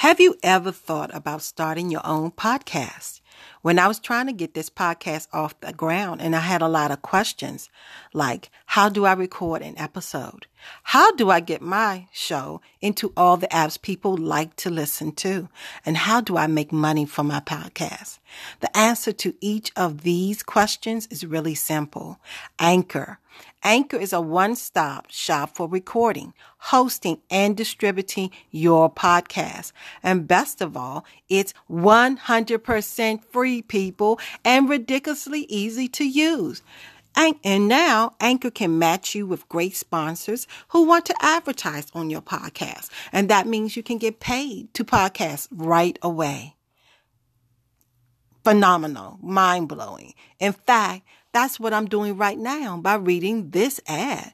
Have you ever thought about starting your own podcast? When I was trying to get this podcast off the ground and I had a lot of questions like, how do I record an episode? How do I get my show into all the apps people like to listen to? And how do I make money from my podcast? The answer to each of these questions is really simple. Anchor. Anchor is a one-stop shop for recording, hosting, and distributing your podcast. And best of all, it's 100% free, people, and ridiculously easy to use. And now Anchor can match you with great sponsors who want to advertise on your podcast. And that means you can get paid to podcast right away. Phenomenal, mind blowing. In fact, that's what I'm doing right now by reading this ad.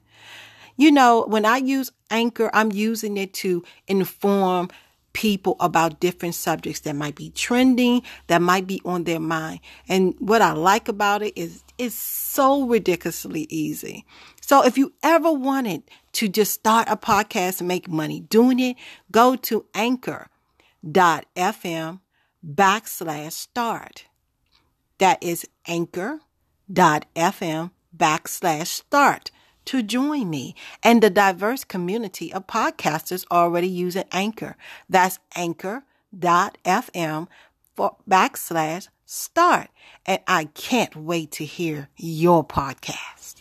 You know, when I use Anchor, I'm using it to inform people about different subjects that might be trending, that might be on their mind. And what I like about it is it's so ridiculously easy. So if you ever wanted to just start a podcast and make money doing it, go to anchor.fm backslash start. That is anchor.fm backslash start to join me and the diverse community of podcasters already using Anchor. That's anchor.fm for backslash start. And I can't wait to hear your podcast.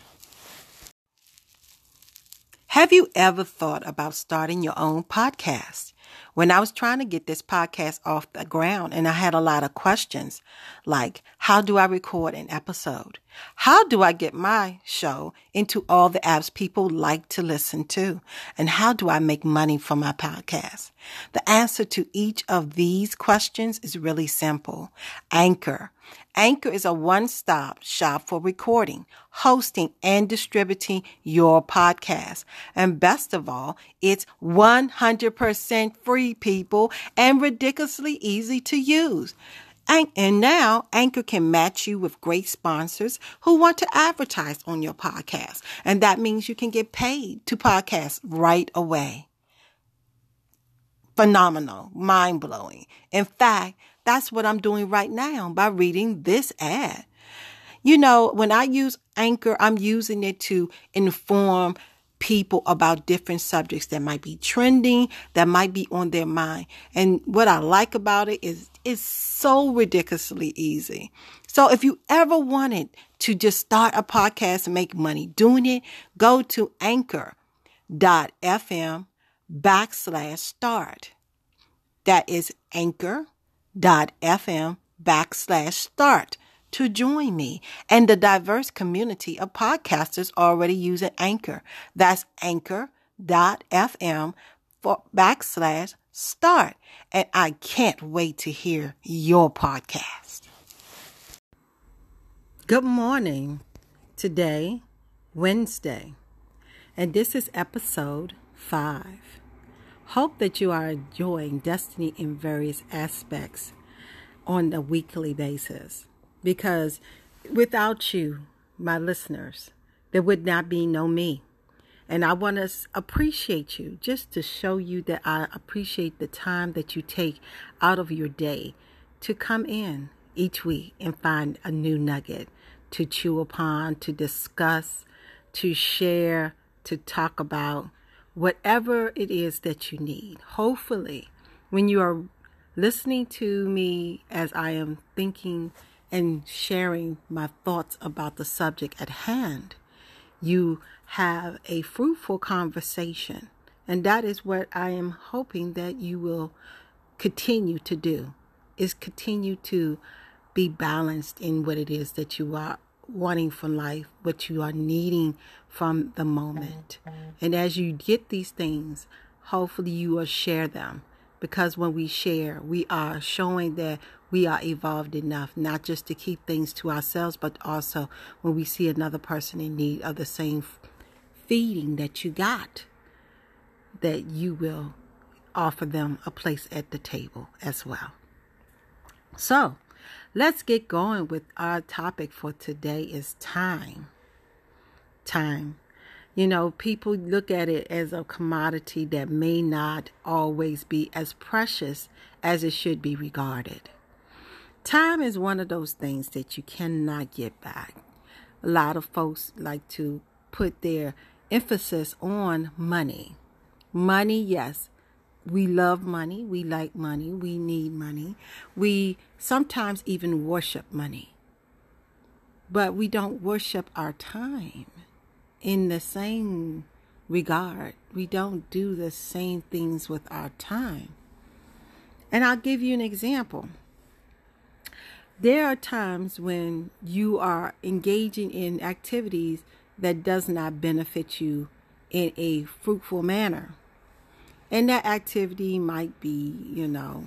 Have you ever thought about starting your own podcast? When I was trying to get this podcast off the ground and I had a lot of questions like, how do I record an episode? How do I get my show into all the apps people like to listen to? And how do I make money from my podcast? The answer to each of these questions is really simple. Anchor. Anchor is a one-stop shop for recording, hosting, and distributing your podcast. And best of all, it's 100% free, people, and ridiculously easy to use. And now Anchor can match you with great sponsors who want to advertise on your podcast. And that means you can get paid to podcast right away. Phenomenal, mind blowing. In fact, that's what I'm doing right now by reading this ad. You know, when I use Anchor, I'm using it to inform people about different subjects that might be trending, that might be on their mind. And what I like about it is it's so ridiculously easy. So if you ever wanted to just start a podcast and make money doing it, go to anchor.fm backslash start. That is anchor.fm backslash start to join me and the diverse community of podcasters already using Anchor. That's anchor.fm for backslash start. And I can't wait to hear your podcast. Good morning. Today, Wednesday, and this is episode five. Hope that you are enjoying Destiny in various aspects on a weekly basis because without you, my listeners, there would not be no me. And I want to appreciate you just to show you that I appreciate the time that you take out of your day to come in each week and find a new nugget to chew upon, to discuss, to share, to talk about whatever it is that you need. Hopefully, when you are listening to me as I am thinking and sharing my thoughts about the subject at hand, you have a fruitful conversation. And that is what I am hoping that you will continue to do is continue to be balanced in what it is that you are wanting from life, what you are needing from the moment. And as you get these things, hopefully you will share them because when we share, we are showing that we are evolved enough not just to keep things to ourselves, but also when we see another person in need of the same feeding that you got, that you will offer them a place at the table as well. So, let's get going with our topic for today is time. Time. You know, people look at it as a commodity that may not always be as precious as it should be regarded. Time is one of those things that you cannot get back. A lot of folks like to put their emphasis on money. Money, yes, we love money, we like money, we need money. We sometimes even worship money. But we don't worship our time in the same regard. We don't do the same things with our time. And I'll give you an example. There are times when you are engaging in activities that does not benefit you in a fruitful manner. And that activity might be, you know,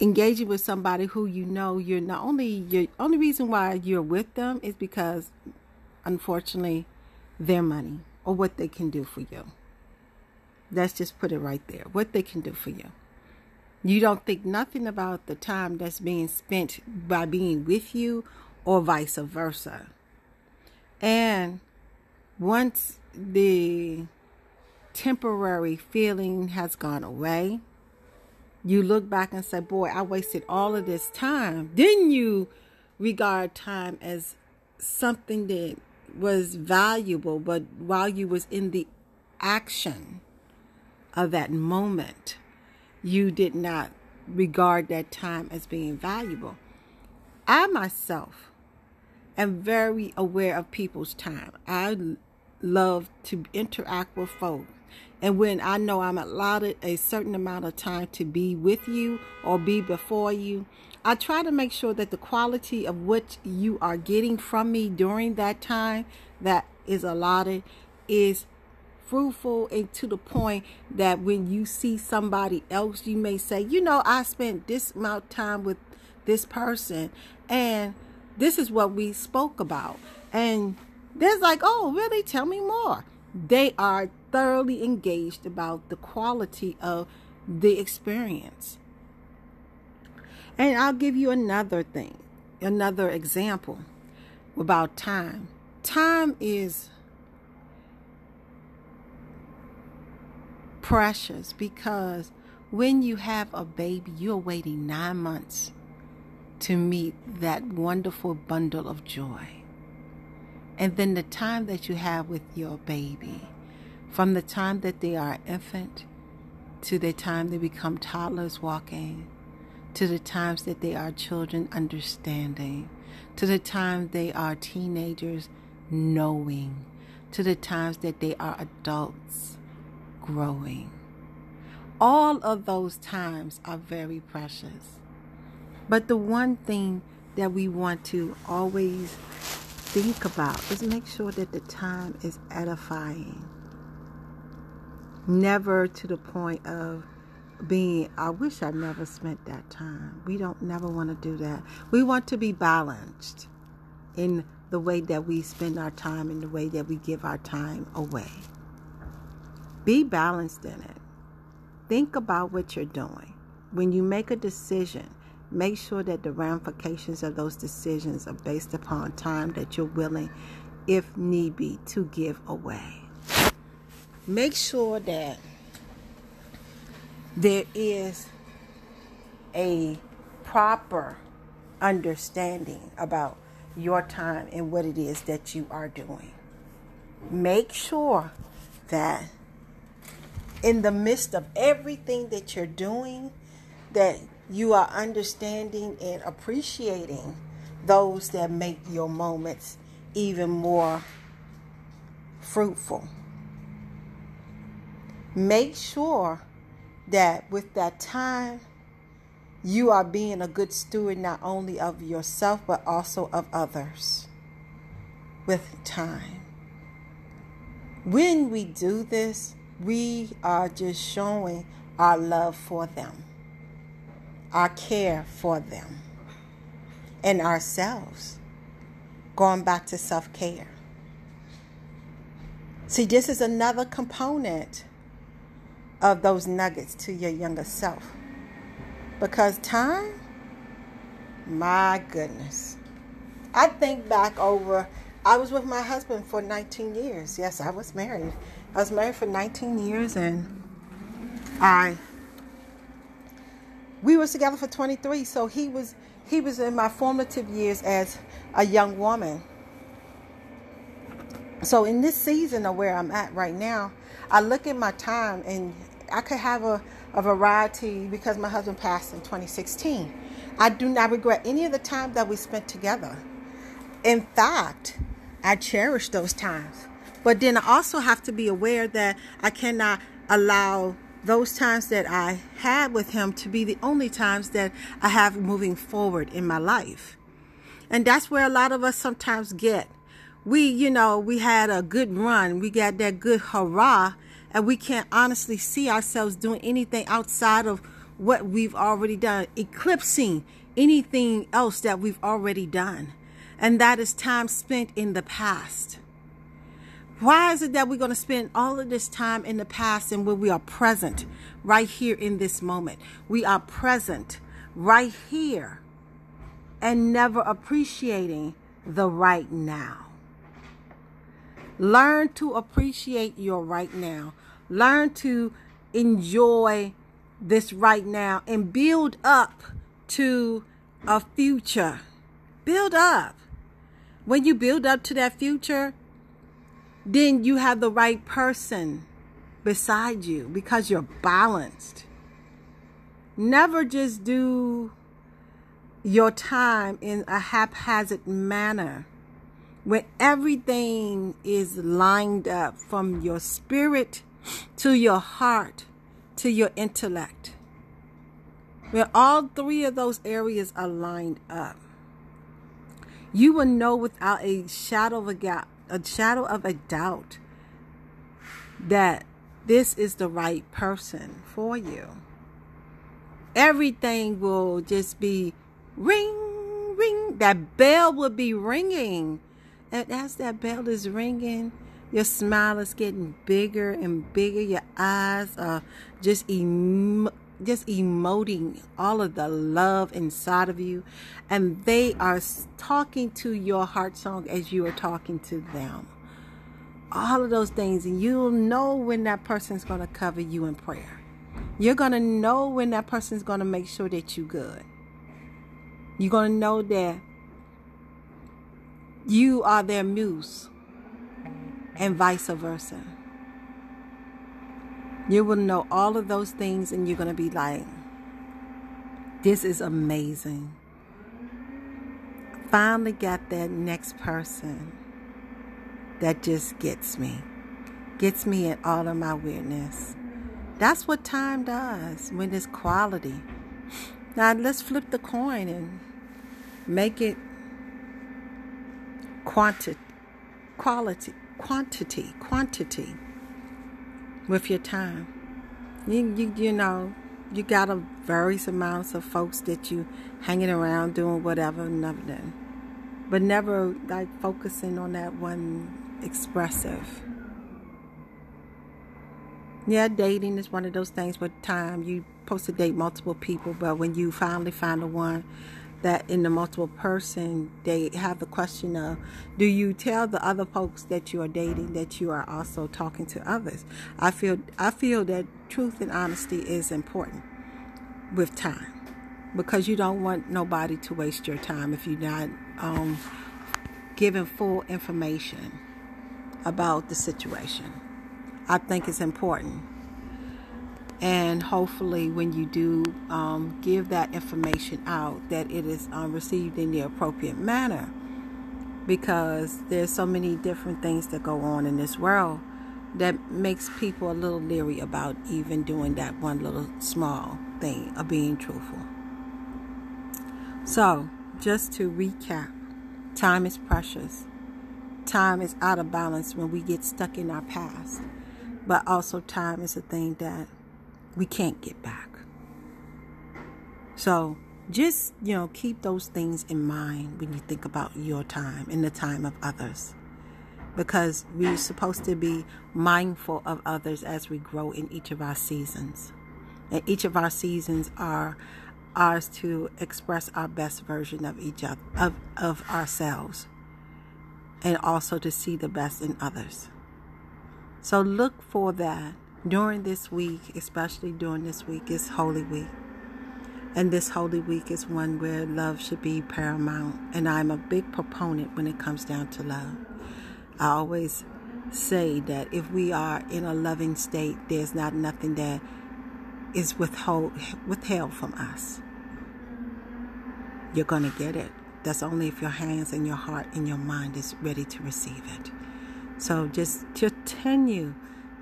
engaging with somebody who you know you're not only your only reason why you're with them is because unfortunately their money or what they can do for you. Let's just put it right there. What they can do for you. You don't think nothing about the time that's being spent by being with you or vice versa. And once the temporary feeling has gone away, you look back and say, Boy, I wasted all of this time. Then you regard time as something that was valuable, but while you was in the action of that moment, you did not regard that time as being valuable. I myself am very aware of people's time. I love to interact with folks. And when I know I'm allotted a certain amount of time to be with you or be before you, I try to make sure that the quality of what you are getting from me during that time that is allotted is fruitful and to the point that when you see somebody else, you may say, you know, I spent this amount of time with this person and this is what we spoke about. And there's like, oh, really? Tell me more. They are thoroughly engaged about the quality of the experience. And I'll give you another thing, another example about time. Time is precious because when you have a baby, you're waiting nine months to meet that wonderful bundle of joy. And then the time that you have with your baby, from the time that they are infant to the time they become toddlers walking, to the times that they are children understanding, to the time they are teenagers knowing, to the times that they are adults growing. All of those times are very precious. But the one thing that we want to always think about is make sure that the time is edifying. Never to the point of being, I wish I never spent that time. We don't never want to do that. We want to be balanced in the way that we spend our time and the way that we give our time away. Be balanced in it. Think about what you're doing. When you make a decision, make sure that the ramifications of those decisions are based upon time that you're willing, if need be, to give away. Make sure that there is a proper understanding about your time and what it is that you are doing. Make sure that in the midst of everything that you're doing, that you are understanding and appreciating those that make your moments even more fruitful. Make sure that with that time, you are being a good steward not only of yourself but also of others with time. When we do this, we are just showing our love for them, our care for them, and ourselves. Going back to self care. See, this is another component of those nuggets to your younger self. Because time, my goodness. I think back over I was with my husband for 19 years. Yes, I was married. I was married for 19 years and I we were together for 23, so he was he was in my formative years as a young woman. So in this season of where I'm at right now, I look at my time and I could have a, a variety because my husband passed in 2016. I do not regret any of the time that we spent together. In fact, I cherish those times. But then I also have to be aware that I cannot allow those times that I had with him to be the only times that I have moving forward in my life. And that's where a lot of us sometimes get. We, you know, we had a good run, we got that good hurrah, and we can't honestly see ourselves doing anything outside of what we've already done, eclipsing anything else that we've already done. And that is time spent in the past. Why is it that we're going to spend all of this time in the past and where we are present right here in this moment? We are present right here and never appreciating the right now. Learn to appreciate your right now. Learn to enjoy this right now and build up to a future. Build up. When you build up to that future, then you have the right person beside you because you're balanced. Never just do your time in a haphazard manner when everything is lined up from your spirit to your heart to your intellect. When all three of those areas are lined up, you will know without a shadow of a gap a shadow of a doubt that this is the right person for you. Everything will just be ring, ring. That bell will be ringing. And as that bell is ringing, your smile is getting bigger and bigger. Your eyes are just em- just emoting all of the love inside of you. And they are talking to your heart song as you are talking to them. All of those things. And you'll know when that person's going to cover you in prayer. You're going to know when that person's going to make sure that you're good. You're going to know that you are their muse and vice versa. You will know all of those things and you're going to be like, this is amazing. Finally got that next person that just gets me, gets me in all of my weirdness. That's what time does when it's quality. Now let's flip the coin and make it quantity, quality, quantity, quantity with your time. You, you, you know, you got a various amounts of folks that you hanging around doing whatever, nothing, but never like focusing on that one expressive. Yeah, dating is one of those things with time. You supposed to date multiple people, but when you finally find the one that in the multiple person they have the question of do you tell the other folks that you are dating that you are also talking to others? I feel i feel that truth and honesty is important with time because you don't want nobody to waste your time if you're not um, giving full information about the situation. I think it's important and hopefully when you do um, give that information out that it is um, received in the appropriate manner. Because there's so many different things that go on in this world that makes people a little leery about even doing that one little small thing of being truthful. So just to recap time is precious. Time is out of balance when we get stuck in our past. But also time is a thing that we can't get back. So just, you know, keep those things in mind when you think about your time and the time of others. Because we're supposed to be mindful of others as we grow in each of our seasons. And each of our seasons are ours to express our best version of each other of, of ourselves. and also to see the best in others. So look for that during this week, especially during this week, is Holy Week. And this Holy Week is one where love should be paramount. And I'm a big proponent when it comes down to love. I always say that if we are in a loving state, there's not nothing that is withhold, withheld from us. You're going to get it. That's only if your hands and your heart and your mind is ready to receive it. So just continue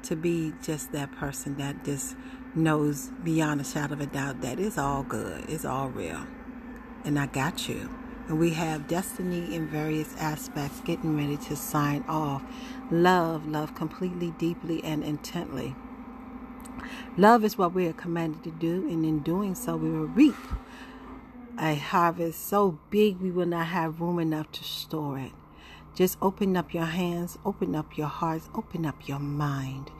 to be just that person that just knows beyond a shadow of a doubt that it's all good, it's all real. And I got you. And we have destiny in various aspects getting ready to sign off. Love, love completely, deeply, and intently. Love is what we are commanded to do, and in doing so, we will reap a harvest so big we will not have room enough to store it. Just open up your hands, open up your hearts, open up your mind,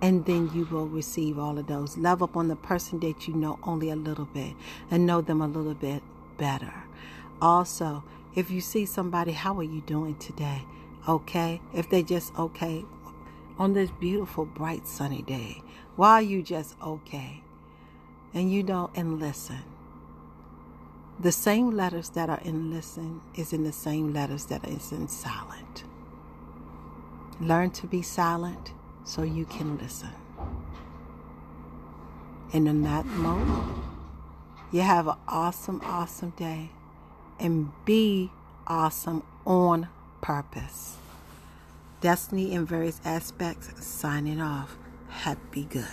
and then you will receive all of those. Love up on the person that you know only a little bit and know them a little bit better. Also, if you see somebody, how are you doing today? Okay? If they just okay on this beautiful, bright, sunny day, why are you just okay? And you know, and listen. The same letters that are in listen is in the same letters that is in silent. Learn to be silent so you can listen. And in that moment, you have an awesome, awesome day and be awesome on purpose. Destiny in various aspects, signing off. Happy good.